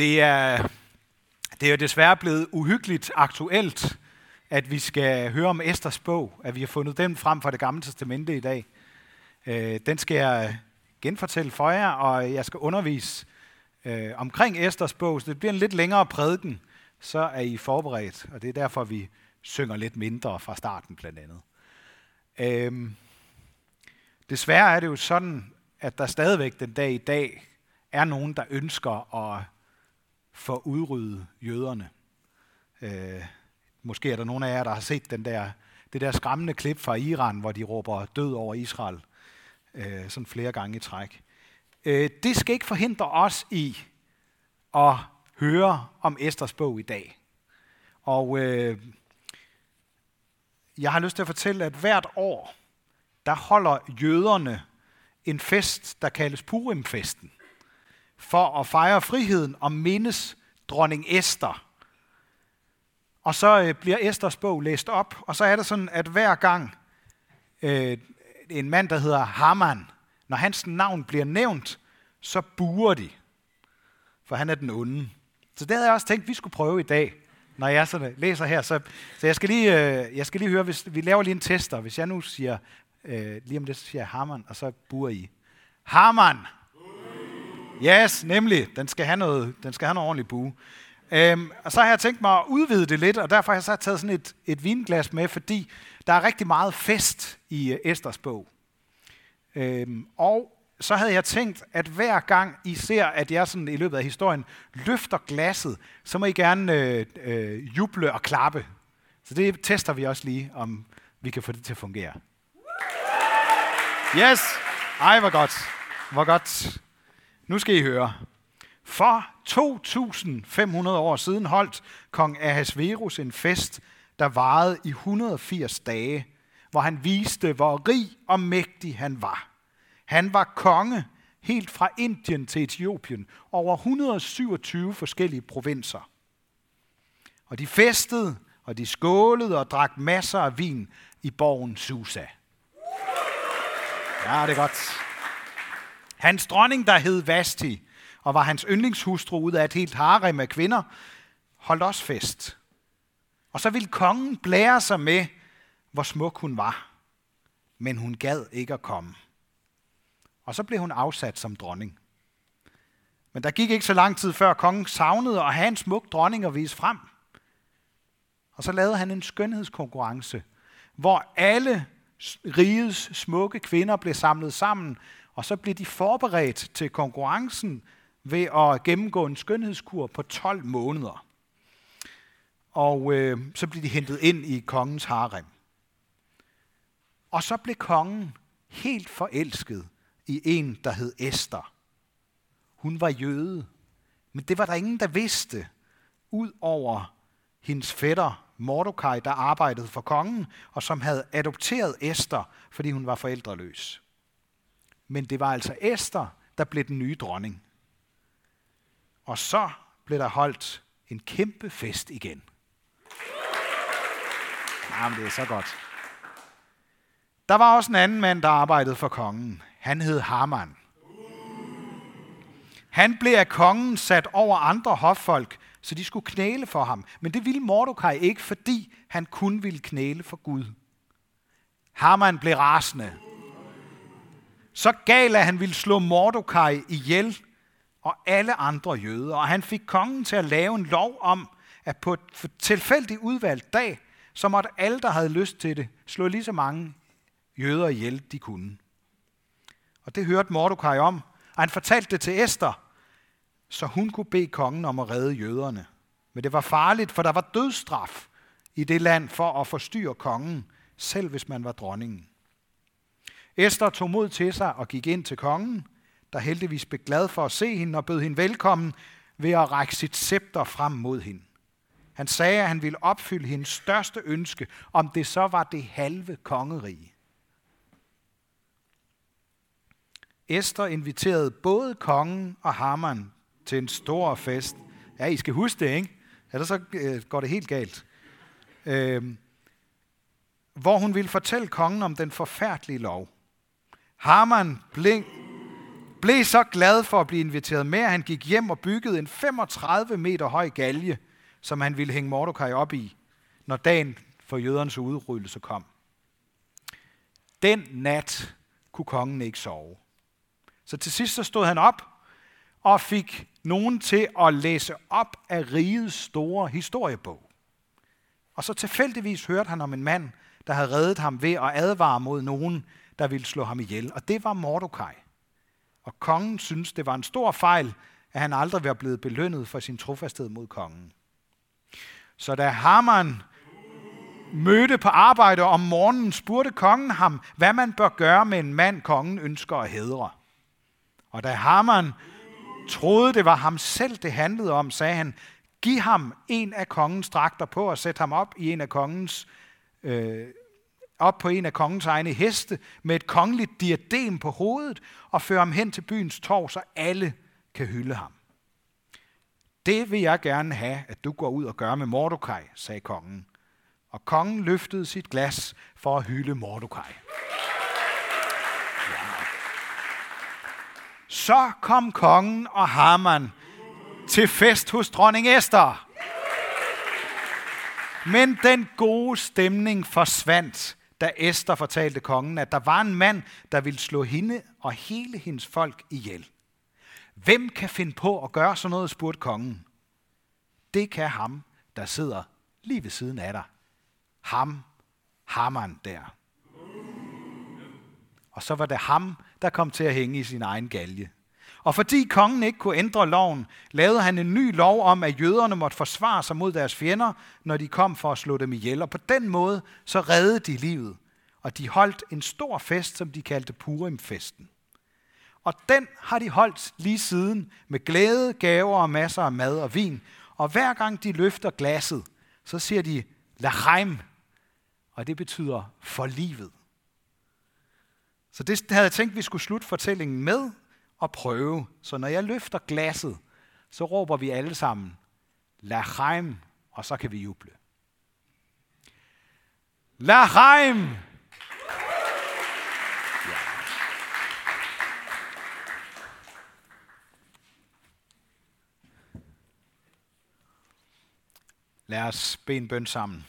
Det er, det er jo desværre blevet uhyggeligt aktuelt, at vi skal høre om Esters bog, at vi har fundet den frem fra det gamle testamente i dag. Øh, den skal jeg genfortælle for jer, og jeg skal undervise øh, omkring Esters bog, så det bliver en lidt længere prædiken, så er I forberedt, og det er derfor, vi synger lidt mindre fra starten blandt andet. Øh, desværre er det jo sådan, at der stadigvæk den dag i dag er nogen, der ønsker at for at udrydde jøderne. Øh, måske er der nogen af jer, der har set den der, det der skræmmende klip fra Iran, hvor de råber død over Israel, øh, sådan flere gange i træk. Øh, det skal ikke forhindre os i at høre om Esters bog i dag. Og øh, jeg har lyst til at fortælle, at hvert år, der holder jøderne en fest, der kaldes Purimfesten for at fejre friheden og mindes dronning Esther. Og så øh, bliver Esters bog læst op, og så er det sådan, at hver gang øh, en mand, der hedder Haman, når hans navn bliver nævnt, så buer de, for han er den onde. Så det havde jeg også tænkt, vi skulle prøve i dag, når jeg sådan øh, læser her. Så, så jeg, skal lige, øh, jeg skal lige høre, hvis vi laver lige en tester. Hvis jeg nu siger, øh, lige om det, så siger jeg Haman, og så buer I. Haman! Yes, nemlig. Den skal have noget, den skal have noget ordentligt bue. Øhm, og så har jeg tænkt mig at udvide det lidt, og derfor har jeg så taget sådan et, et vinglas med, fordi der er rigtig meget fest i uh, Esters bog. Øhm, og så havde jeg tænkt, at hver gang I ser, at jeg sådan i løbet af historien løfter glasset, så må I gerne øh, øh, juble og klappe. Så det tester vi også lige, om vi kan få det til at fungere. Yes! Ej, hvor godt. Hvor godt. Nu skal I høre. For 2.500 år siden holdt kong Ahasverus en fest, der varede i 180 dage, hvor han viste, hvor rig og mægtig han var. Han var konge helt fra Indien til Etiopien, over 127 forskellige provinser. Og de festede, og de skålede og drak masser af vin i borgen Susa. Ja, det er godt. Hans dronning, der hed Vasti, og var hans yndlingshustru ud af et helt harem af kvinder, holdt også fest. Og så ville kongen blære sig med, hvor smuk hun var. Men hun gad ikke at komme. Og så blev hun afsat som dronning. Men der gik ikke så lang tid før kongen savnede at have en smuk dronning at vise frem. Og så lavede han en skønhedskonkurrence, hvor alle rigets smukke kvinder blev samlet sammen og så blev de forberedt til konkurrencen ved at gennemgå en skønhedskur på 12 måneder. Og øh, så blev de hentet ind i kongens harem. Og så blev kongen helt forelsket i en, der hed Esther. Hun var jøde, men det var der ingen, der vidste, ud over hendes fætter Mordecai, der arbejdede for kongen, og som havde adopteret Esther, fordi hun var forældreløs. Men det var altså Esther, der blev den nye dronning. Og så blev der holdt en kæmpe fest igen. Jamen, det er så godt. Der var også en anden mand, der arbejdede for kongen. Han hed Haman. Han blev af kongen sat over andre hoffolk, så de skulle knæle for ham. Men det ville Mordecai ikke, fordi han kun ville knæle for Gud. Haman blev rasende så gal, at han ville slå Mordokaj ihjel og alle andre jøder. Og han fik kongen til at lave en lov om, at på et tilfældigt udvalgt dag, så måtte alle, der havde lyst til det, slå lige så mange jøder ihjel, de kunne. Og det hørte Mordokaj om, og han fortalte det til Esther, så hun kunne bede kongen om at redde jøderne. Men det var farligt, for der var dødsstraf i det land for at forstyrre kongen, selv hvis man var dronningen. Esther tog mod til sig og gik ind til kongen, der heldigvis blev glad for at se hende og bød hende velkommen ved at række sit scepter frem mod hende. Han sagde, at han ville opfylde hendes største ønske, om det så var det halve kongerige. Esther inviterede både kongen og Haman til en stor fest. Ja, I skal huske det, ikke? Ellers så øh, går det helt galt. Øh, hvor hun ville fortælle kongen om den forfærdelige lov. Haman blev, blev så glad for at blive inviteret med, at han gik hjem og byggede en 35 meter høj galge, som han ville hænge Mordecai op i, når dagen for jødernes udryddelse kom. Den nat kunne kongen ikke sove. Så til sidst så stod han op og fik nogen til at læse op af rigets store historiebog. Og så tilfældigvis hørte han om en mand, der havde reddet ham ved at advare mod nogen, der ville slå ham ihjel. Og det var Mordokaj. Og kongen synes, det var en stor fejl, at han aldrig var blevet belønnet for sin trofasthed mod kongen. Så da Haman mødte på arbejde om morgenen, spurgte kongen ham, hvad man bør gøre med en mand, kongen ønsker at hedre. Og da Haman troede, det var ham selv, det handlede om, sagde han, giv ham en af kongens dragter på og sæt ham op i en af kongens øh, op på en af kongens egne heste med et kongeligt diadem på hovedet og føre ham hen til byens torv, så alle kan hylde ham. Det vil jeg gerne have, at du går ud og gør med Mordokaj, sagde kongen. Og kongen løftede sit glas for at hylde Mordecai. Så kom kongen og Haman til fest hos dronning Esther. Men den gode stemning forsvandt, da Esther fortalte kongen, at der var en mand, der ville slå hende og hele hendes folk ihjel. Hvem kan finde på at gøre sådan noget, spurgte kongen. Det kan ham, der sidder lige ved siden af dig. Ham, hammeren der. Og så var det ham, der kom til at hænge i sin egen galge. Og fordi kongen ikke kunne ændre loven, lavede han en ny lov om, at jøderne måtte forsvare sig mod deres fjender, når de kom for at slå dem ihjel. Og på den måde så reddede de livet. Og de holdt en stor fest, som de kaldte Purimfesten. Og den har de holdt lige siden med glæde, gaver og masser af mad og vin. Og hver gang de løfter glasset, så siger de Lachaim, og det betyder for livet. Så det havde jeg tænkt, vi skulle slutte fortællingen med at prøve. Så når jeg løfter glasset, så råber vi alle sammen, Lachaim, og så kan vi juble. Lachaim! Lad os bede en bøn sammen.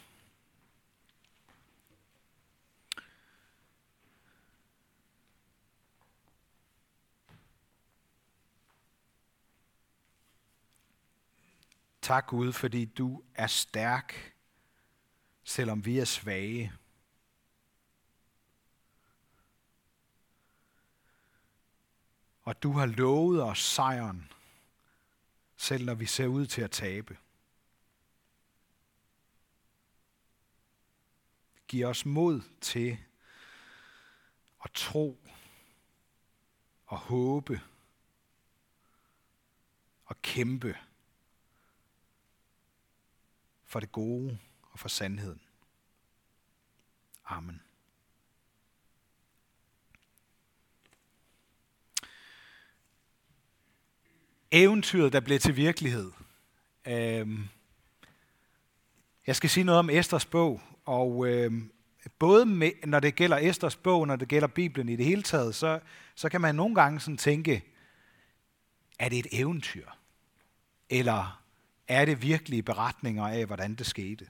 Tak Gud, fordi du er stærk, selvom vi er svage. Og du har lovet os sejren, selv når vi ser ud til at tabe. Giv os mod til at tro og håbe og kæmpe for det gode og for sandheden. Amen. Eventyret, der blev til virkelighed. Øhm, jeg skal sige noget om Esters bog, og øhm, både med, når det gælder Esters bog, når det gælder Bibelen i det hele taget, så, så kan man nogle gange sådan tænke, er det et eventyr? Eller er det virkelige beretninger af, hvordan det skete.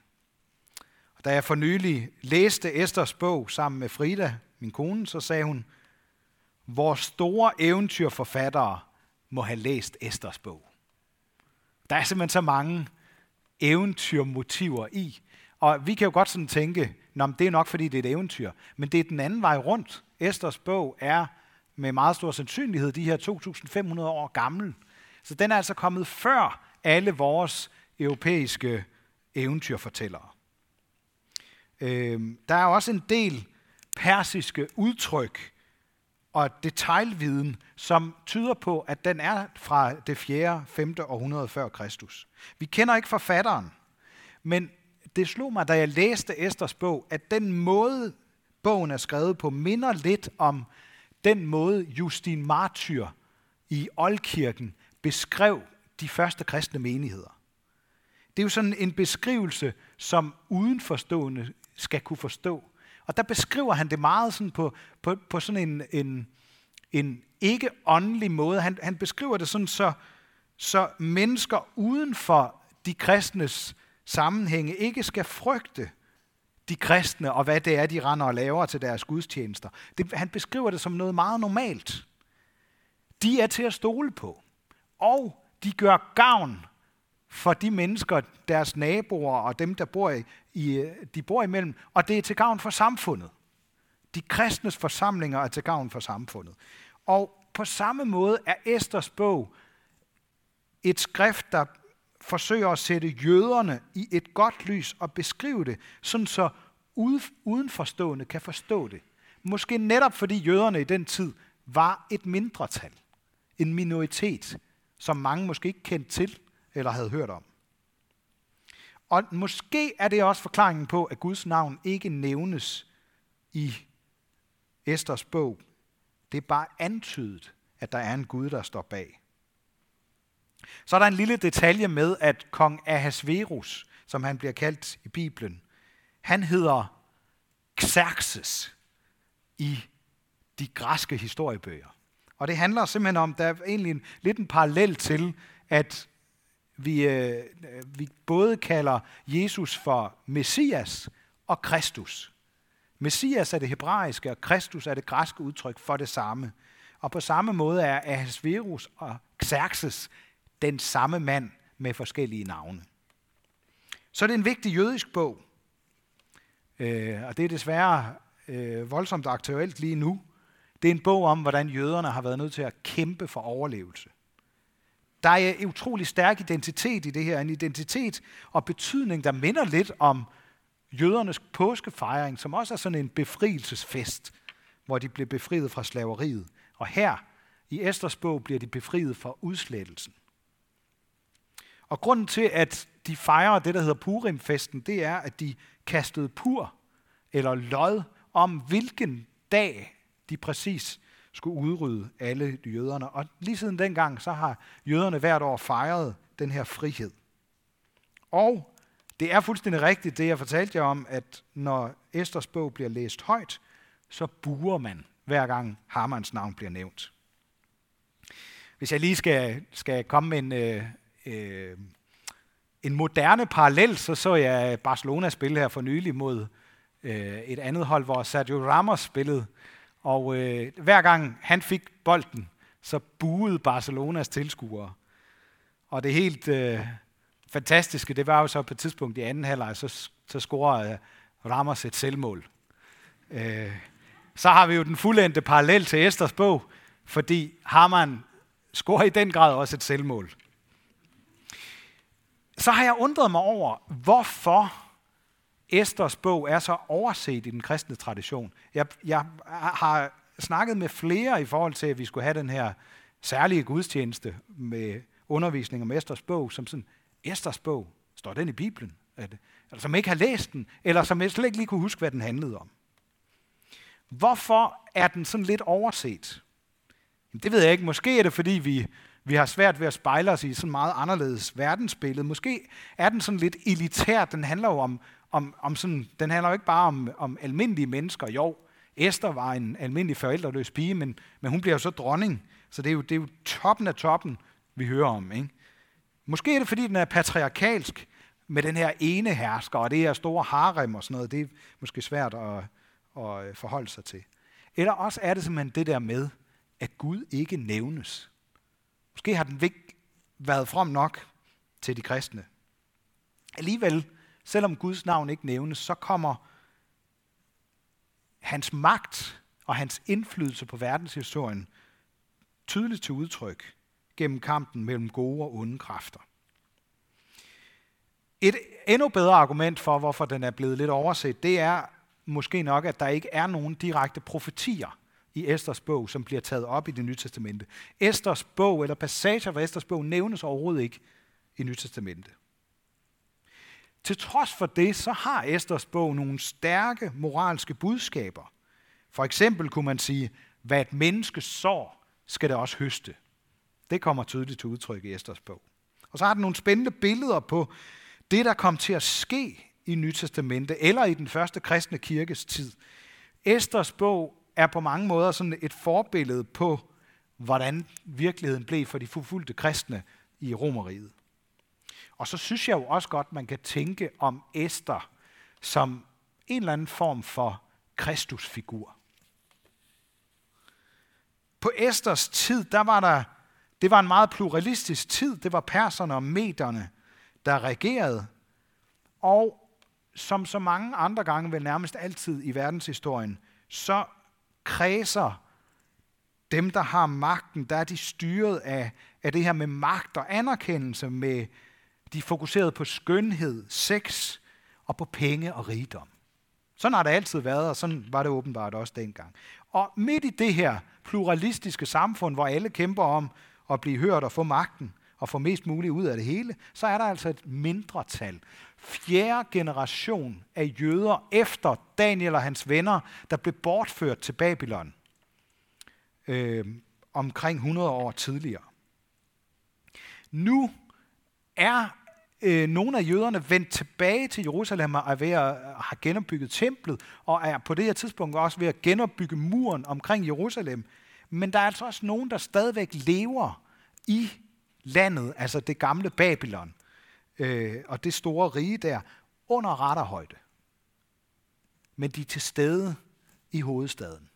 Og da jeg for nylig læste Esters bog sammen med Frida, min kone, så sagde hun, vores store eventyrforfattere må have læst Esters bog. Der er simpelthen så mange eventyrmotiver i. Og vi kan jo godt sådan tænke, Nå, det er nok fordi det er et eventyr. Men det er den anden vej rundt. Esters bog er med meget stor sandsynlighed de her 2.500 år gammel. Så den er altså kommet før alle vores europæiske eventyrfortællere. Øh, der er også en del persiske udtryk og detaljviden, som tyder på, at den er fra det 4. 5. århundrede før Kristus. Vi kender ikke forfatteren, men det slog mig, da jeg læste Esters bog, at den måde, bogen er skrevet på, minder lidt om den måde, Justin Martyr i Oldkirken beskrev de første kristne menigheder. Det er jo sådan en beskrivelse, som udenforstående skal kunne forstå. Og der beskriver han det meget sådan på, på, på sådan en, en, en ikke åndelig måde. Han, han beskriver det sådan, så, så mennesker uden for de kristnes sammenhænge ikke skal frygte de kristne og hvad det er, de render og laver til deres gudstjenester. Det, han beskriver det som noget meget normalt. De er til at stole på, og de gør gavn for de mennesker, deres naboer og dem, der bor i, i, de bor imellem, og det er til gavn for samfundet. De kristnes forsamlinger er til gavn for samfundet. Og på samme måde er Esters bog et skrift, der forsøger at sætte jøderne i et godt lys og beskrive det, sådan så udenforstående kan forstå det. Måske netop fordi jøderne i den tid var et mindretal, en minoritet, som mange måske ikke kendte til eller havde hørt om. Og måske er det også forklaringen på, at Guds navn ikke nævnes i Esters bog. Det er bare antydet, at der er en Gud, der står bag. Så er der en lille detalje med, at kong Ahasverus, som han bliver kaldt i Bibelen, han hedder Xerxes i de græske historiebøger. Og det handler simpelthen om, der er egentlig en, lidt en parallel til, at vi, øh, øh, vi både kalder Jesus for Messias og Kristus. Messias er det hebraiske, og Kristus er det græske udtryk for det samme. Og på samme måde er Ahasverus og Xerxes den samme mand med forskellige navne. Så det er en vigtig jødisk bog, øh, og det er desværre øh, voldsomt aktuelt lige nu. Det er en bog om, hvordan jøderne har været nødt til at kæmpe for overlevelse. Der er en utrolig stærk identitet i det her, en identitet og betydning, der minder lidt om jødernes påskefejring, som også er sådan en befrielsesfest, hvor de blev befriet fra slaveriet. Og her i Esters bog bliver de befriet fra udslettelsen. Og grunden til, at de fejrer det, der hedder Purimfesten, det er, at de kastede pur eller lod om, hvilken dag de præcis skulle udrydde alle jøderne. Og lige siden dengang, så har jøderne hvert år fejret den her frihed. Og det er fuldstændig rigtigt, det jeg fortalte jer om, at når Esters bog bliver læst højt, så buer man, hver gang Hamans navn bliver nævnt. Hvis jeg lige skal, skal komme med en, øh, øh, en moderne parallel, så så jeg Barcelona spille her for nylig mod øh, et andet hold, hvor Sergio Ramos spillede. Og øh, hver gang han fik bolden, så buede Barcelonas tilskuere. Og det helt øh, fantastiske, det var jo så på et tidspunkt i anden halvleg, så, så scorede øh, Ramos et selvmål. Øh, så har vi jo den fuldendte parallel til Esters bog, fordi Harman scorer i den grad også et selvmål så har jeg undret mig over, hvorfor Esters bog er så overset i den kristne tradition. Jeg, jeg har snakket med flere i forhold til, at vi skulle have den her særlige gudstjeneste med undervisning om Esters bog, som sådan, Esters bog, står den i Bibelen? Eller som ikke har læst den, eller som slet ikke lige kunne huske, hvad den handlede om. Hvorfor er den sådan lidt overset? Det ved jeg ikke. Måske er det, fordi vi vi har svært ved at spejle os i sådan meget anderledes verdensbillede. Måske er den sådan lidt elitær. Den handler jo om, om, om sådan, den handler jo ikke bare om, om almindelige mennesker. Jo, Esther var en almindelig forældreløs pige, men, men hun bliver jo så dronning. Så det er jo, det er jo toppen af toppen, vi hører om. Ikke? Måske er det, fordi den er patriarkalsk med den her ene hersker, og det her store harem og sådan noget. Det er måske svært at, at øh, forholde sig til. Eller også er det simpelthen det der med, at Gud ikke nævnes. Måske har den ikke været frem nok til de kristne. Alligevel, selvom Guds navn ikke nævnes, så kommer hans magt og hans indflydelse på verdenshistorien tydeligt til udtryk gennem kampen mellem gode og onde kræfter. Et endnu bedre argument for, hvorfor den er blevet lidt overset, det er måske nok, at der ikke er nogen direkte profetier i Esters bog, som bliver taget op i det nye testamente. Esters bog, eller passager fra Esters bog, nævnes overhovedet ikke i Nyt Testamente. Til trods for det, så har Esters bog nogle stærke moralske budskaber. For eksempel kunne man sige, hvad et menneske sår, skal det også høste. Det kommer tydeligt til udtryk i Esters bog. Og så har den nogle spændende billeder på det, der kom til at ske i Nytestamentet eller i den første kristne kirkes tid. Esters bog er på mange måder sådan et forbillede på, hvordan virkeligheden blev for de forfulgte kristne i Romeriet. Og så synes jeg jo også godt, man kan tænke om Esther som en eller anden form for Kristusfigur. På Esters tid, der var der, det var en meget pluralistisk tid. Det var perserne og mederne, der regerede. Og som så mange andre gange, vel nærmest altid i verdenshistorien, så kredser dem, der har magten, der er de styret af, af det her med magt og anerkendelse, med de fokuserede fokuseret på skønhed, sex og på penge og rigdom. Sådan har det altid været, og sådan var det åbenbart også dengang. Og midt i det her pluralistiske samfund, hvor alle kæmper om at blive hørt og få magten, og få mest muligt ud af det hele, så er der altså et mindretal. Fjerde generation af jøder efter Daniel og hans venner, der blev bortført til Babylon øh, omkring 100 år tidligere. Nu er øh, nogle af jøderne vendt tilbage til Jerusalem og er ved at øh, have genopbygget templet, og er på det her tidspunkt også ved at genopbygge muren omkring Jerusalem. Men der er altså også nogen, der stadigvæk lever i landet, altså det gamle Babylon, øh, og det store rige der, under retterhøjde. Men de er til stede i hovedstaden.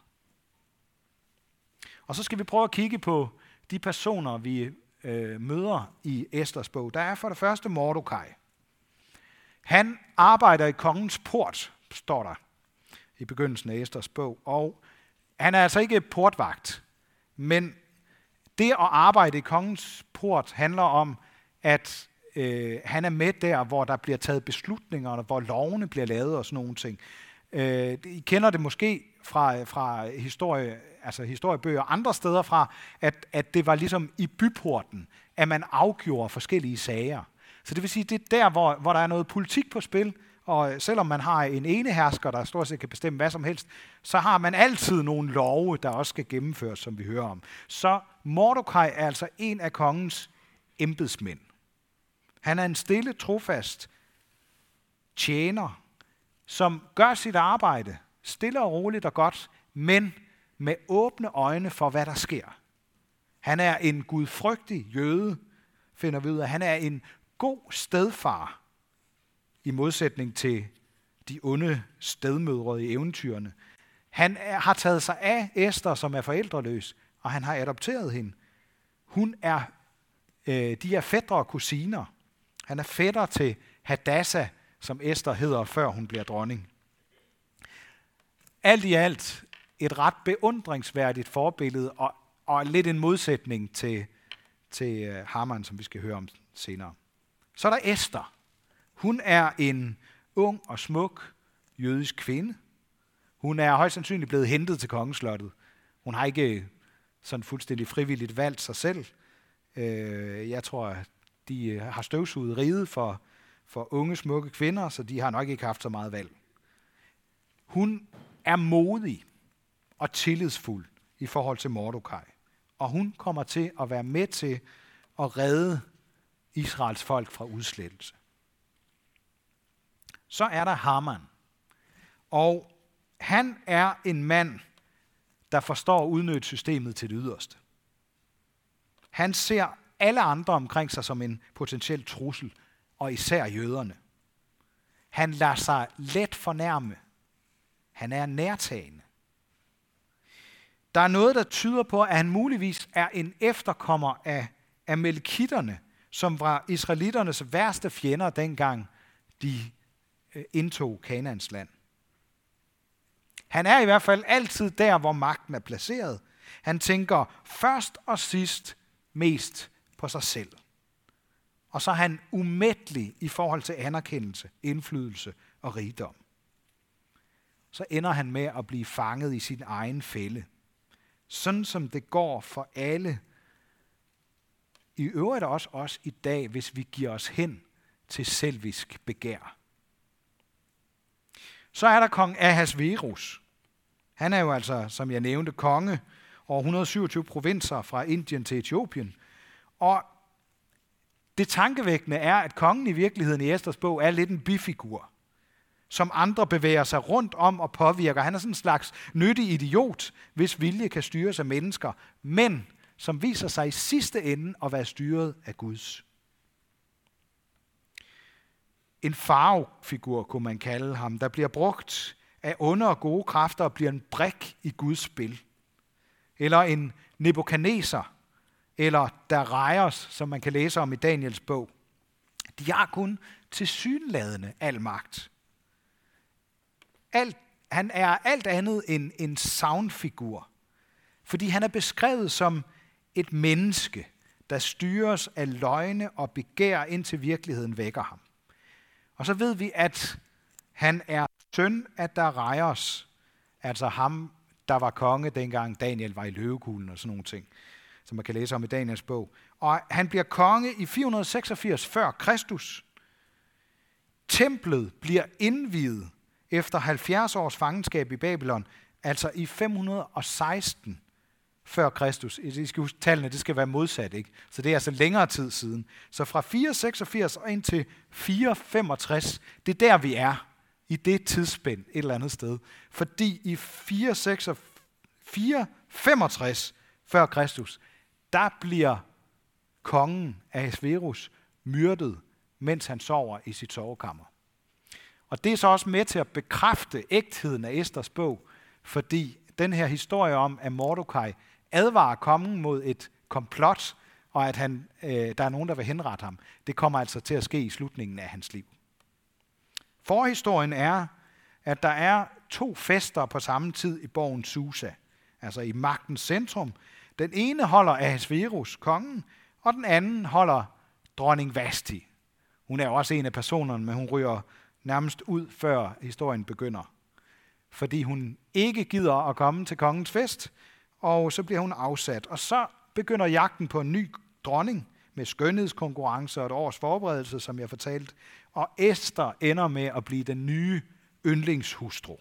Og så skal vi prøve at kigge på de personer, vi øh, møder i Esters bog. Der er for det første Mordecai. Han arbejder i kongens port, står der i begyndelsen af Esters bog. Og han er altså ikke portvagt, men det at arbejde i kongens port handler om, at øh, han er med der, hvor der bliver taget beslutninger, hvor lovene bliver lavet og sådan nogle ting. Øh, I kender det måske fra, fra historie, altså historiebøger andre steder fra, at, at det var ligesom i byporten, at man afgjorde forskellige sager. Så det vil sige, det er der, hvor, hvor der er noget politik på spil, og selvom man har en ene hersker, der stort set kan bestemme hvad som helst, så har man altid nogle love, der også skal gennemføres, som vi hører om. Så Mordecai er altså en af kongens embedsmænd. Han er en stille, trofast tjener, som gør sit arbejde stille og roligt og godt, men med åbne øjne for, hvad der sker. Han er en gudfrygtig jøde, finder vi ud af. Han er en god stedfar, i modsætning til de onde stedmødre i eventyrene. Han er, har taget sig af Esther, som er forældreløs, og han har adopteret hende. Hun er, øh, de er fædre og kusiner. Han er fætter til Hadassah, som Esther hedder, før hun bliver dronning. Alt i alt et ret beundringsværdigt forbillede, og, og lidt en modsætning til, til øh, Haman, som vi skal høre om senere. Så er der Esther. Hun er en ung og smuk jødisk kvinde. Hun er højst sandsynligt blevet hentet til kongeslottet. Hun har ikke øh, sådan fuldstændig frivilligt valgt sig selv. Øh, jeg tror, de har støvsuget riget for, for unge, smukke kvinder, så de har nok ikke haft så meget valg. Hun er modig og tillidsfuld i forhold til Mordokaj. Og hun kommer til at være med til at redde Israels folk fra udslettelse. Så er der Haman. Og han er en mand, der forstår at udnytte systemet til det yderste. Han ser alle andre omkring sig som en potentiel trussel, og især jøderne. Han lader sig let fornærme. Han er nærtagende. Der er noget, der tyder på, at han muligvis er en efterkommer af Amalekitterne, som var israelitternes værste fjender dengang de øh, indtog Kanaans land. Han er i hvert fald altid der, hvor magten er placeret. Han tænker først og sidst mest på sig selv. Og så er han umættelig i forhold til anerkendelse, indflydelse og rigdom. Så ender han med at blive fanget i sin egen fælde. Sådan som det går for alle. I øvrigt også os i dag, hvis vi giver os hen til selvisk begær. Så er der kong Ahasverus. Han er jo altså, som jeg nævnte, konge over 127 provinser fra Indien til Etiopien. Og det tankevækkende er, at kongen i virkeligheden i Esters bog er lidt en bifigur, som andre bevæger sig rundt om og påvirker. Han er sådan en slags nyttig idiot, hvis vilje kan styres af mennesker, men som viser sig i sidste ende at være styret af Guds. En farvefigur kunne man kalde ham, der bliver brugt af onde og gode kræfter og bliver en brik i Guds spil. Eller en Nebuchadnezzar, eller der rejers, som man kan læse om i Daniels bog. De har kun tilsyneladende al magt. Alt, han er alt andet end en soundfigur, fordi han er beskrevet som et menneske, der styres af løgne og begær, indtil virkeligheden vækker ham. Og så ved vi, at han er søn af Darius, altså ham, der var konge dengang Daniel var i løvekuglen og sådan nogle ting, som man kan læse om i Daniels bog. Og han bliver konge i 486 før Kristus. Templet bliver indviet efter 70 års fangenskab i Babylon, altså i 516 før Kristus. I skal huske, tallene det skal være modsat, ikke? Så det er altså længere tid siden. Så fra 486 og ind til 465, det er der, vi er i det tidsspænd et eller andet sted. Fordi i 465 før Kristus, der bliver kongen af Asverus myrdet, mens han sover i sit sovekammer. Og det er så også med til at bekræfte ægtheden af Esters bog, fordi den her historie om, at Mordecai advarer kongen mod et komplot, og at han, øh, der er nogen, der vil henrette ham, det kommer altså til at ske i slutningen af hans liv. Forhistorien er, at der er to fester på samme tid i borgen Susa, altså i magtens centrum. Den ene holder Ahasverus, kongen, og den anden holder dronning Vasti. Hun er også en af personerne, men hun ryger nærmest ud, før historien begynder. Fordi hun ikke gider at komme til kongens fest, og så bliver hun afsat. Og så begynder jagten på en ny dronning med skønhedskonkurrence og et års forberedelse, som jeg fortalte. Og Esther ender med at blive den nye yndlingshustru.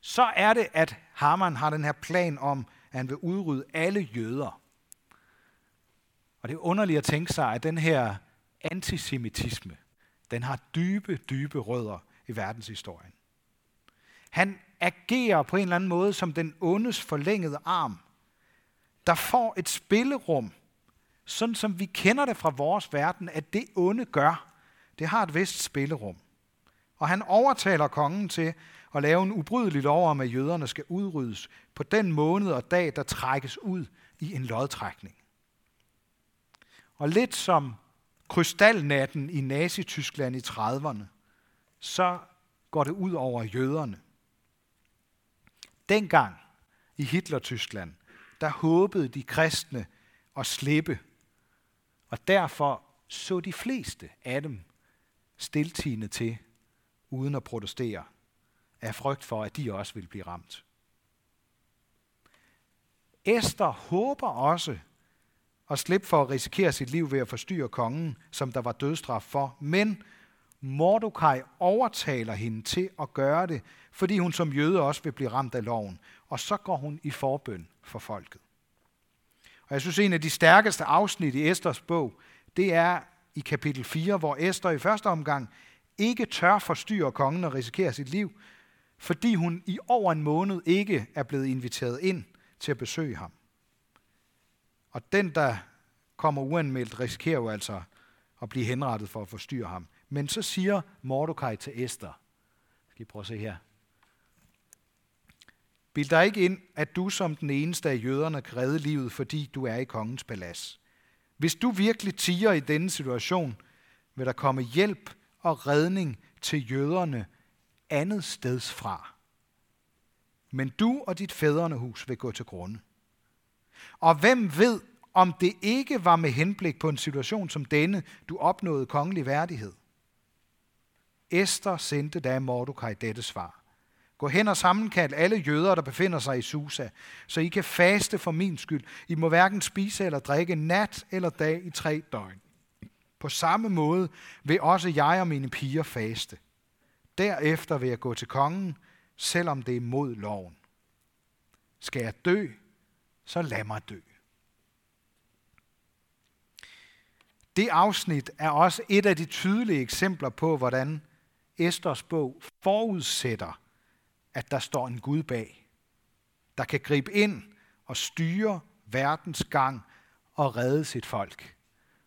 Så er det, at Haman har den her plan om, at han vil udrydde alle jøder. Og det er underligt at tænke sig, at den her antisemitisme, den har dybe, dybe rødder i verdenshistorien. Han agerer på en eller anden måde som den ondes forlængede arm, der får et spillerum, sådan som vi kender det fra vores verden, at det onde gør, det har et vist spillerum. Og han overtaler kongen til at lave en ubrydelig lov om, at jøderne skal udryddes på den måned og dag, der trækkes ud i en lodtrækning. Og lidt som krystalnatten i Nazi-Tyskland i 30'erne, så går det ud over jøderne. Dengang i Hitler-Tyskland, der håbede de kristne at slippe, og derfor så de fleste af dem stiltigende til, uden at protestere, af frygt for, at de også ville blive ramt. Esther håber også og slippe for at risikere sit liv ved at forstyrre kongen, som der var dødstraf for, men Mordokaj overtaler hende til at gøre det, fordi hun som jøde også vil blive ramt af loven. Og så går hun i forbøn for folket. Og jeg synes, en af de stærkeste afsnit i Esters bog, det er i kapitel 4, hvor Esther i første omgang ikke tør forstyrre kongen og risikere sit liv, fordi hun i over en måned ikke er blevet inviteret ind til at besøge ham. Og den, der kommer uanmeldt, risikerer jo altså at blive henrettet for at forstyrre ham. Men så siger Mordecai til Esther, skal I prøve at se her. Bild dig ikke ind, at du som den eneste af jøderne kan redde livet, fordi du er i kongens palads. Hvis du virkelig tiger i denne situation, vil der komme hjælp og redning til jøderne andet steds fra. Men du og dit fædrenehus vil gå til grunde. Og hvem ved, om det ikke var med henblik på en situation som denne, du opnåede kongelig værdighed? Esther sendte da Mordecai dette svar. Gå hen og sammenkald alle jøder, der befinder sig i Susa, så I kan faste for min skyld. I må hverken spise eller drikke nat eller dag i tre døgn. På samme måde vil også jeg og mine piger faste. Derefter vil jeg gå til kongen, selvom det er mod loven. Skal jeg dø, så lad mig dø. Det afsnit er også et af de tydelige eksempler på, hvordan Esters bog forudsætter, at der står en Gud bag, der kan gribe ind og styre verdens gang og redde sit folk.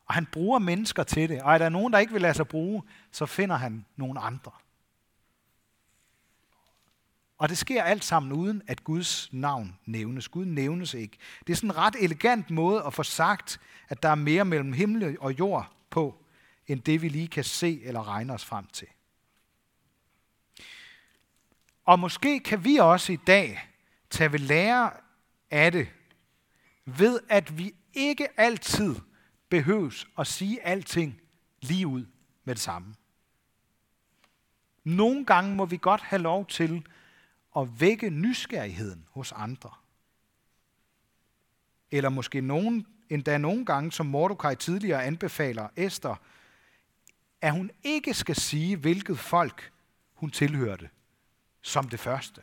Og han bruger mennesker til det. Og er der nogen, der ikke vil lade sig bruge, så finder han nogle andre. Og det sker alt sammen uden, at Guds navn nævnes. Gud nævnes ikke. Det er sådan en ret elegant måde at få sagt, at der er mere mellem himmel og jord på, end det vi lige kan se eller regne os frem til. Og måske kan vi også i dag tage ved lære af det, ved at vi ikke altid behøves at sige alting lige ud med det samme. Nogle gange må vi godt have lov til at vække nysgerrigheden hos andre. Eller måske nogen, endda nogle gange, som Mordecai tidligere anbefaler Esther, at hun ikke skal sige, hvilket folk hun tilhørte, som det første.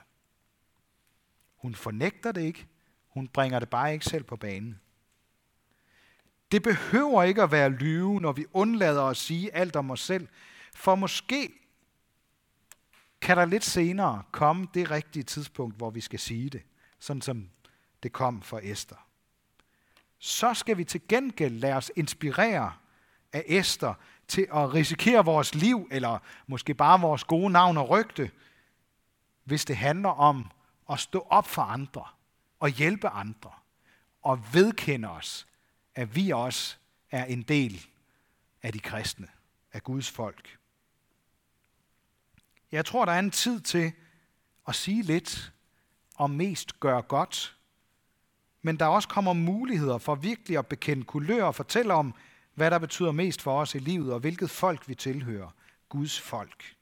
Hun fornægter det ikke, hun bringer det bare ikke selv på banen. Det behøver ikke at være lyve, når vi undlader at sige alt om os selv, for måske kan der lidt senere komme det rigtige tidspunkt, hvor vi skal sige det, sådan som det kom for Esther. Så skal vi til gengæld lade os inspirere af Esther til at risikere vores liv, eller måske bare vores gode navn og rygte, hvis det handler om at stå op for andre og hjælpe andre og vedkende os, at vi også er en del af de kristne, af Guds folk. Jeg tror, der er en tid til at sige lidt og mest gøre godt, men der også kommer muligheder for virkelig at bekende kulør og fortælle om, hvad der betyder mest for os i livet, og hvilket folk vi tilhører. Guds folk.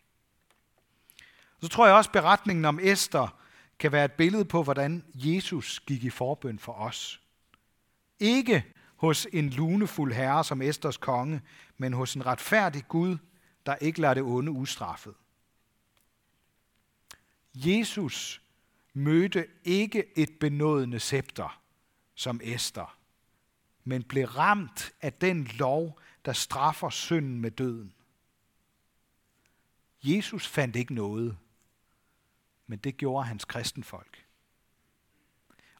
Så tror jeg også, at beretningen om Esther kan være et billede på, hvordan Jesus gik i forbøn for os. Ikke hos en lunefuld herre som Esters konge, men hos en retfærdig Gud, der ikke lader det onde ustraffet. Jesus mødte ikke et benådende scepter som Esther, men blev ramt af den lov, der straffer synden med døden. Jesus fandt ikke noget, men det gjorde hans kristenfolk.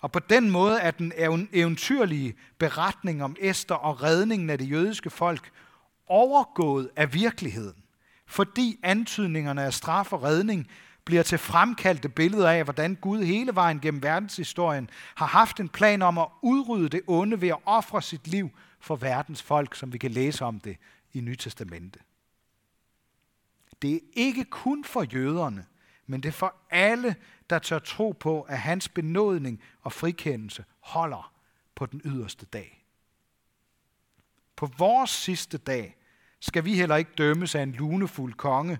Og på den måde er den eventyrlige beretning om Esther og redningen af det jødiske folk overgået af virkeligheden, fordi antydningerne af straf og redning bliver til fremkaldte billeder af, hvordan Gud hele vejen gennem verdenshistorien har haft en plan om at udrydde det onde ved at ofre sit liv for verdens folk, som vi kan læse om det i Nytestamentet. Det er ikke kun for jøderne, men det er for alle, der tør tro på, at hans benådning og frikendelse holder på den yderste dag. På vores sidste dag skal vi heller ikke dømmes af en lunefuld konge,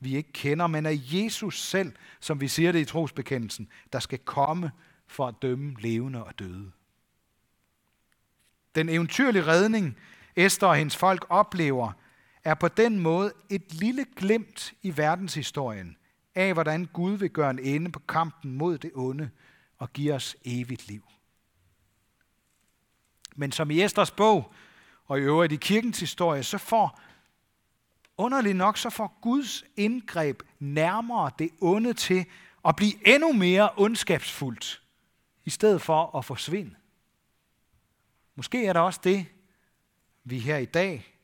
vi ikke kender, men af Jesus selv, som vi siger det i trosbekendelsen, der skal komme for at dømme levende og døde. Den eventyrlige redning, Esther og hendes folk oplever, er på den måde et lille glimt i verdenshistorien af, hvordan Gud vil gøre en ende på kampen mod det onde og give os evigt liv. Men som i Esters bog, og i øvrigt i kirkens historie, så får underligt nok, så får Guds indgreb nærmere det onde til at blive endnu mere ondskabsfuldt, i stedet for at forsvinde. Måske er der også det, vi her i dag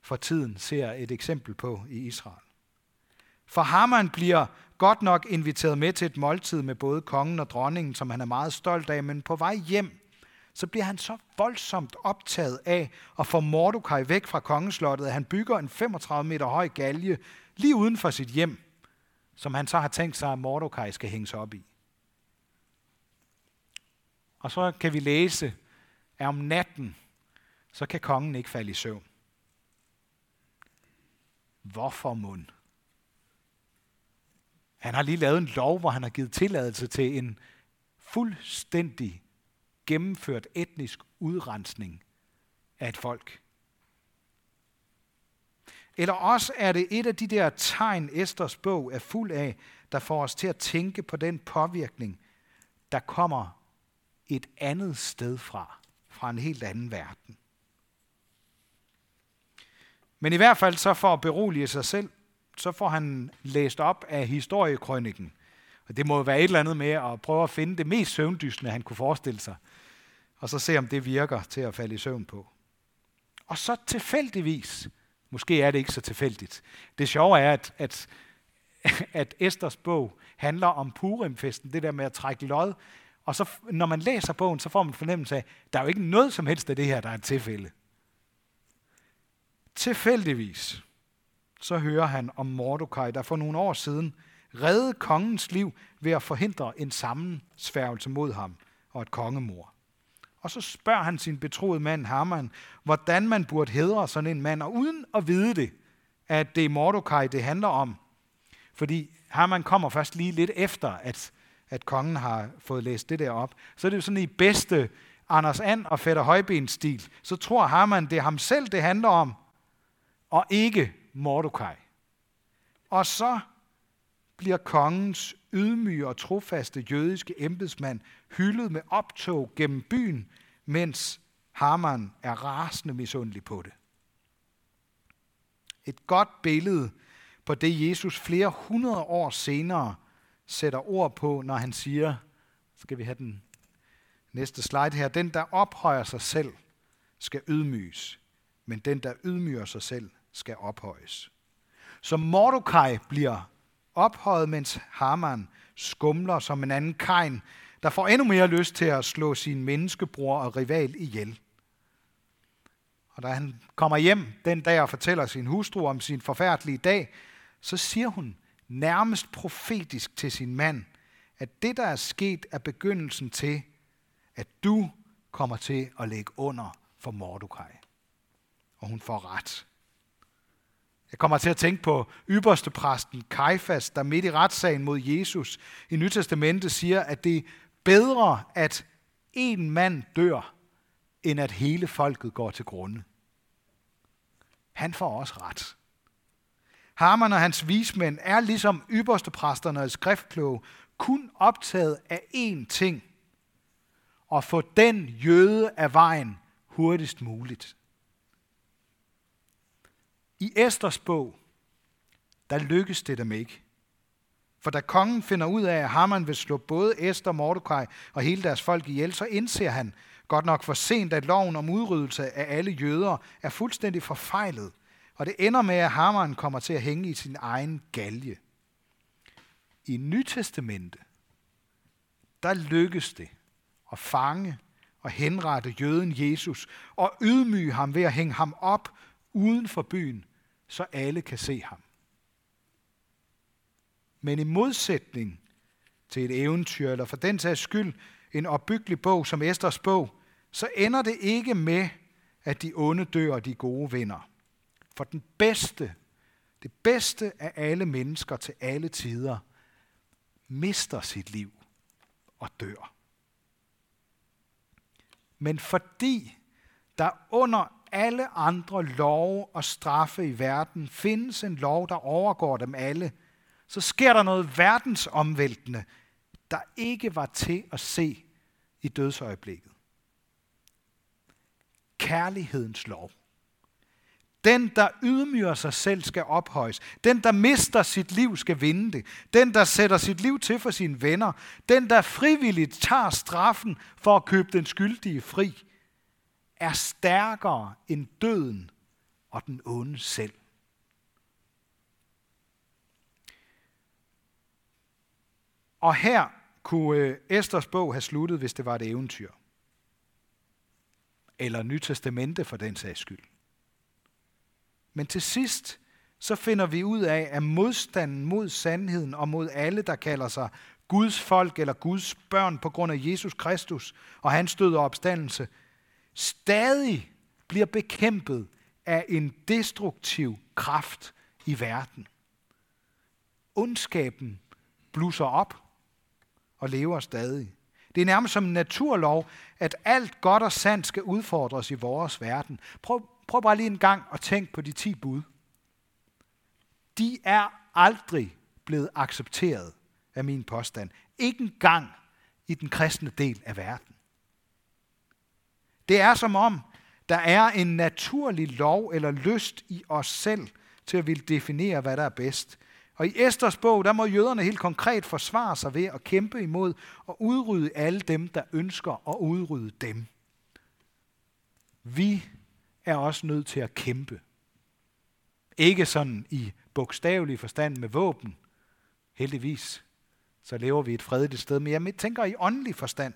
for tiden ser et eksempel på i Israel. For Haman bliver godt nok inviteret med til et måltid med både kongen og dronningen, som han er meget stolt af, men på vej hjem, så bliver han så voldsomt optaget af at få Mordecai væk fra kongeslottet, at han bygger en 35 meter høj galge lige uden for sit hjem, som han så har tænkt sig, at Mordecai skal hænges op i. Og så kan vi læse, at om natten, så kan kongen ikke falde i søvn. Hvorfor mund? Han har lige lavet en lov, hvor han har givet tilladelse til en fuldstændig gennemført etnisk udrensning af et folk. Eller også er det et af de der tegn, Esters bog er fuld af, der får os til at tænke på den påvirkning, der kommer et andet sted fra, fra en helt anden verden. Men i hvert fald så for at berolige sig selv, så får han læst op af historiekrønningen. Og det må være et eller andet med at prøve at finde det mest søvndysende, han kunne forestille sig. Og så se, om det virker til at falde i søvn på. Og så tilfældigvis, måske er det ikke så tilfældigt. Det sjove er, at, at, at Esters bog handler om Purimfesten, det der med at trække lod. Og så, når man læser bogen, så får man fornemmelse af, at der er jo ikke noget som helst af det her, der er et tilfælde. Tilfældigvis, så hører han om Mordecai, der for nogle år siden redde kongens liv ved at forhindre en sammensværgelse mod ham og et kongemor. Og så spørger han sin betroede mand Haman, hvordan man burde hedre sådan en mand, og uden at vide det, at det er Mordecai, det handler om. Fordi Haman kommer først lige lidt efter, at, at kongen har fået læst det der op. Så er det jo sådan i bedste Anders And og Fætter Højbens stil. Så tror Haman, det er ham selv, det handler om, og ikke Mordecai. Og så bliver kongens ydmyge og trofaste jødiske embedsmand hyldet med optog gennem byen, mens Haman er rasende misundelig på det. Et godt billede på det, Jesus flere hundrede år senere sætter ord på, når han siger, skal vi have den næste slide her, den der ophøjer sig selv skal ydmyges, men den der ydmyger sig selv skal ophøjes. Så Mordecai bliver ophøjet, mens Haman skumler som en anden kain, der får endnu mere lyst til at slå sin menneskebror og rival ihjel. Og da han kommer hjem den dag og fortæller sin hustru om sin forfærdelige dag, så siger hun nærmest profetisk til sin mand, at det, der er sket, er begyndelsen til, at du kommer til at lægge under for Mordecai. Og hun får ret. Jeg kommer til at tænke på ypperste præsten Kajfas, der midt i retssagen mod Jesus i Nytestamentet siger, at det er bedre, at en mand dør, end at hele folket går til grunde. Han får også ret. Haman og hans vismænd er ligesom ypperste præsterne og skriftkloge kun optaget af én ting. At få den jøde af vejen hurtigst muligt. I Esters bog, der lykkes det dem ikke. For da kongen finder ud af, at Haman vil slå både Esther, Mordecai og hele deres folk ihjel, så indser han godt nok for sent, at loven om udryddelse af alle jøder er fuldstændig forfejlet. Og det ender med, at Haman kommer til at hænge i sin egen galge. I Nytestamentet, der lykkes det at fange og henrette jøden Jesus og ydmyge ham ved at hænge ham op uden for byen, så alle kan se ham. Men i modsætning til et eventyr, eller for den sags skyld en opbyggelig bog som Esters bog, så ender det ikke med, at de onde dør og de gode vinder. For den bedste, det bedste af alle mennesker til alle tider, mister sit liv og dør. Men fordi der under alle andre love og straffe i verden findes en lov, der overgår dem alle, så sker der noget verdensomvæltende, der ikke var til at se i dødsøjeblikket. Kærlighedens lov. Den, der ydmyger sig selv, skal ophøjes. Den, der mister sit liv, skal vinde det. Den, der sætter sit liv til for sine venner. Den, der frivilligt tager straffen for at købe den skyldige fri er stærkere end døden og den onde selv. Og her kunne øh, Esters bog have sluttet, hvis det var et eventyr. Eller Nyt Testamente for den sags skyld. Men til sidst, så finder vi ud af, at modstanden mod sandheden og mod alle, der kalder sig Guds folk eller Guds børn på grund af Jesus Kristus og hans død og opstandelse, stadig bliver bekæmpet af en destruktiv kraft i verden. Ondskaben blusser op og lever stadig. Det er nærmest som en naturlov, at alt godt og sandt skal udfordres i vores verden. Prøv, prøv bare lige en gang at tænke på de ti bud. De er aldrig blevet accepteret af min påstand. Ikke engang i den kristne del af verden. Det er som om, der er en naturlig lov eller lyst i os selv til at ville definere, hvad der er bedst. Og i Esters bog, der må jøderne helt konkret forsvare sig ved at kæmpe imod og udrydde alle dem, der ønsker at udrydde dem. Vi er også nødt til at kæmpe. Ikke sådan i bogstavelig forstand med våben. Heldigvis, så lever vi et fredeligt sted. Men jeg tænker i åndelig forstand.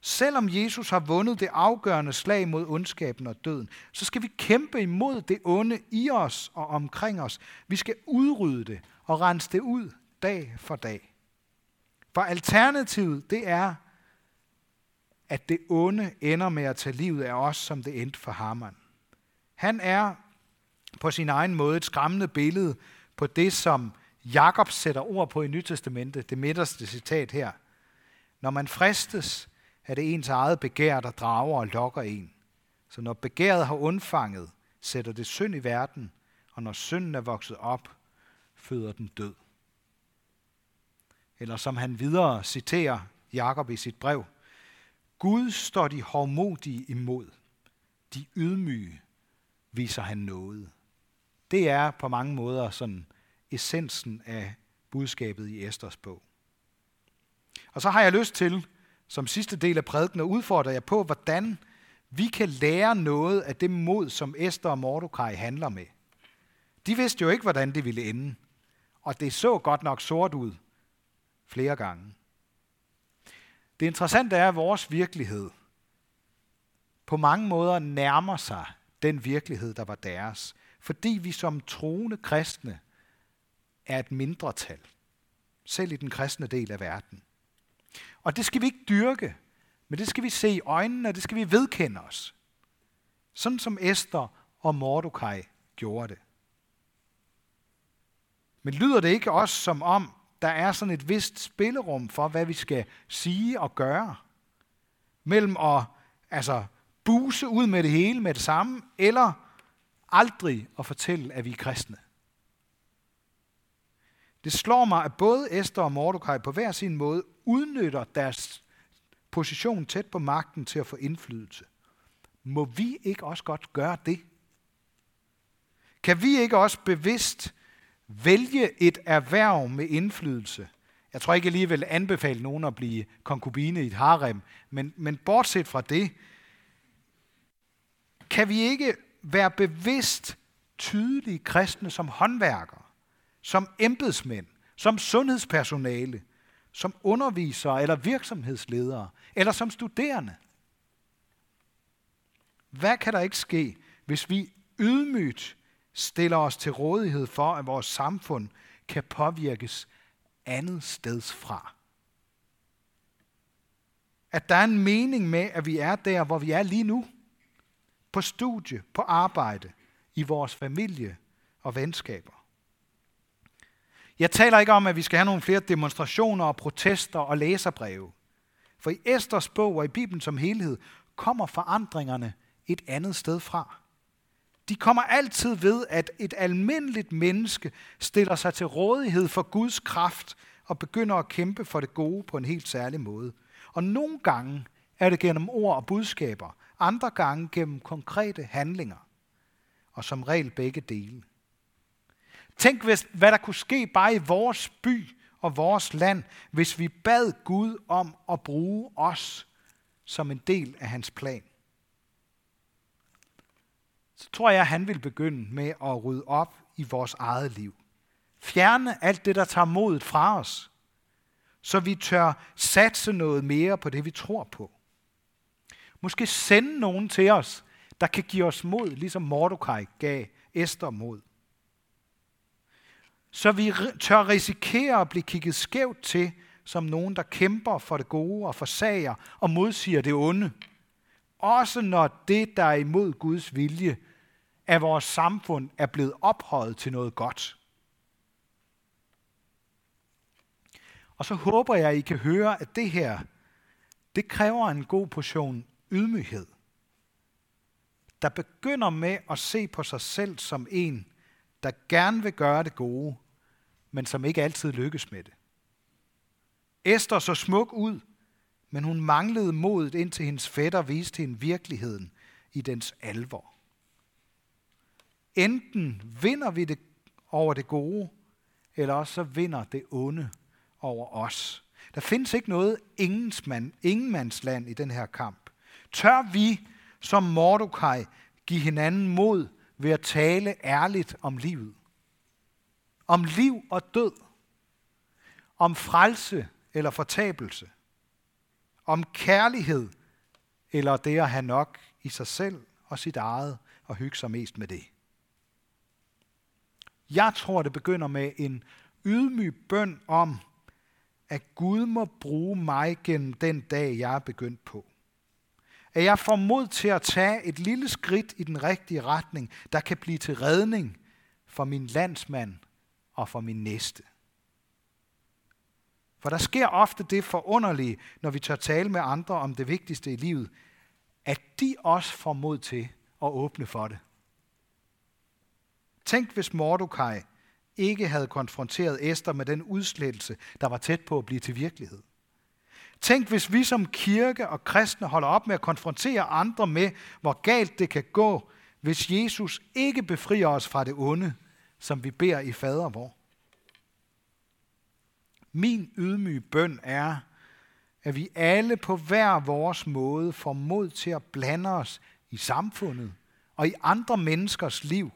Selvom Jesus har vundet det afgørende slag mod ondskaben og døden, så skal vi kæmpe imod det onde i os og omkring os. Vi skal udrydde det og rense det ud dag for dag. For alternativet, det er, at det onde ender med at tage livet af os, som det endte for Haman. Han er på sin egen måde et skræmmende billede på det, som Jakob sætter ord på i Nytestamentet, det midterste citat her. Når man fristes, er det ens eget begær, der drager og lokker en. Så når begæret har undfanget, sætter det synd i verden, og når synden er vokset op, føder den død. Eller som han videre citerer Jakob i sit brev, Gud står de hårdmodige imod, de ydmyge viser han noget. Det er på mange måder sådan essensen af budskabet i Esters bog. Og så har jeg lyst til, som sidste del af prædiken, udfordrer jeg jer på, hvordan vi kan lære noget af det mod, som Esther og Mordecai handler med. De vidste jo ikke, hvordan det ville ende. Og det så godt nok sort ud flere gange. Det interessante er, at vores virkelighed på mange måder nærmer sig den virkelighed, der var deres. Fordi vi som troende kristne er et mindretal. Selv i den kristne del af verden. Og det skal vi ikke dyrke, men det skal vi se i øjnene, og det skal vi vedkende os. Sådan som Esther og Mordecai gjorde det. Men lyder det ikke også som om, der er sådan et vist spillerum for, hvad vi skal sige og gøre? Mellem at altså, buse ud med det hele med det samme, eller aldrig at fortælle, at vi er kristne. Det slår mig, at både Esther og Mordecai på hver sin måde udnytter deres position tæt på magten til at få indflydelse. Må vi ikke også godt gøre det? Kan vi ikke også bevidst vælge et erhverv med indflydelse? Jeg tror ikke, jeg lige vil anbefale nogen at blive konkubine i et harem, men, men bortset fra det, kan vi ikke være bevidst tydelige kristne som håndværkere, som embedsmænd, som sundhedspersonale, som undervisere eller virksomhedsledere, eller som studerende. Hvad kan der ikke ske, hvis vi ydmygt stiller os til rådighed for, at vores samfund kan påvirkes andet steds fra? At der er en mening med, at vi er der, hvor vi er lige nu. På studie, på arbejde, i vores familie og venskaber. Jeg taler ikke om, at vi skal have nogle flere demonstrationer og protester og læserbreve. For i Esters bog og i Bibelen som helhed kommer forandringerne et andet sted fra. De kommer altid ved, at et almindeligt menneske stiller sig til rådighed for Guds kraft og begynder at kæmpe for det gode på en helt særlig måde. Og nogle gange er det gennem ord og budskaber, andre gange gennem konkrete handlinger. Og som regel begge dele. Tænk, hvis, hvad der kunne ske bare i vores by og vores land, hvis vi bad Gud om at bruge os som en del af hans plan. Så tror jeg, at han vil begynde med at rydde op i vores eget liv. Fjerne alt det, der tager modet fra os, så vi tør satse noget mere på det, vi tror på. Måske sende nogen til os, der kan give os mod, ligesom Mordecai gav Esther mod så vi tør risikere at blive kigget skævt til som nogen, der kæmper for det gode og forsager og modsiger det onde. Også når det, der er imod Guds vilje, af vores samfund er blevet ophøjet til noget godt. Og så håber jeg, at I kan høre, at det her, det kræver en god portion ydmyghed. Der begynder med at se på sig selv som en, der gerne vil gøre det gode, men som ikke altid lykkes med det. Esther så smuk ud, men hun manglede modet, indtil hendes fætter viste hende virkeligheden i dens alvor. enten vinder vi det over det gode, eller også så vinder det onde over os. Der findes ikke noget ingensmand, ingenmandsland i den her kamp. Tør vi som Mordecai give hinanden mod ved at tale ærligt om livet? Om liv og død? Om frelse eller fortabelse? Om kærlighed eller det at have nok i sig selv og sit eget og hygge sig mest med det? Jeg tror, det begynder med en ydmyg bøn om, at Gud må bruge mig gennem den dag, jeg er begyndt på. At jeg får mod til at tage et lille skridt i den rigtige retning, der kan blive til redning for min landsmand og for min næste. For der sker ofte det forunderlige, når vi tør tale med andre om det vigtigste i livet, at de også får mod til at åbne for det. Tænk, hvis Mordecai ikke havde konfronteret Esther med den udslettelse, der var tæt på at blive til virkelighed. Tænk, hvis vi som kirke og kristne holder op med at konfrontere andre med, hvor galt det kan gå, hvis Jesus ikke befrier os fra det onde, som vi beder i fader vor. Min ydmyge bøn er, at vi alle på hver vores måde får mod til at blande os i samfundet og i andre menneskers liv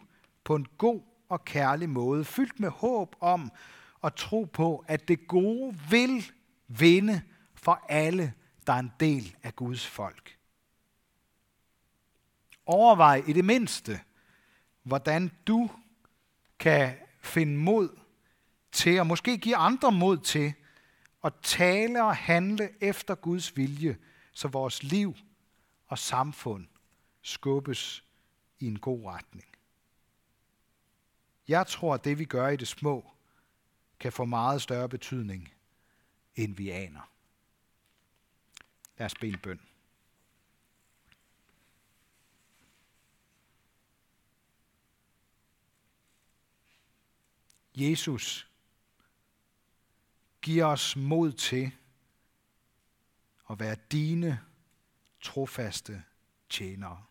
på en god og kærlig måde, fyldt med håb om og tro på, at det gode vil vinde for alle, der er en del af Guds folk. Overvej i det mindste, hvordan du kan finde mod til, og måske give andre mod til, at tale og handle efter Guds vilje, så vores liv og samfund skubbes i en god retning. Jeg tror, at det vi gør i det små, kan få meget større betydning, end vi aner. Lad os bede bøn. Jesus, giv os mod til at være dine trofaste tjenere.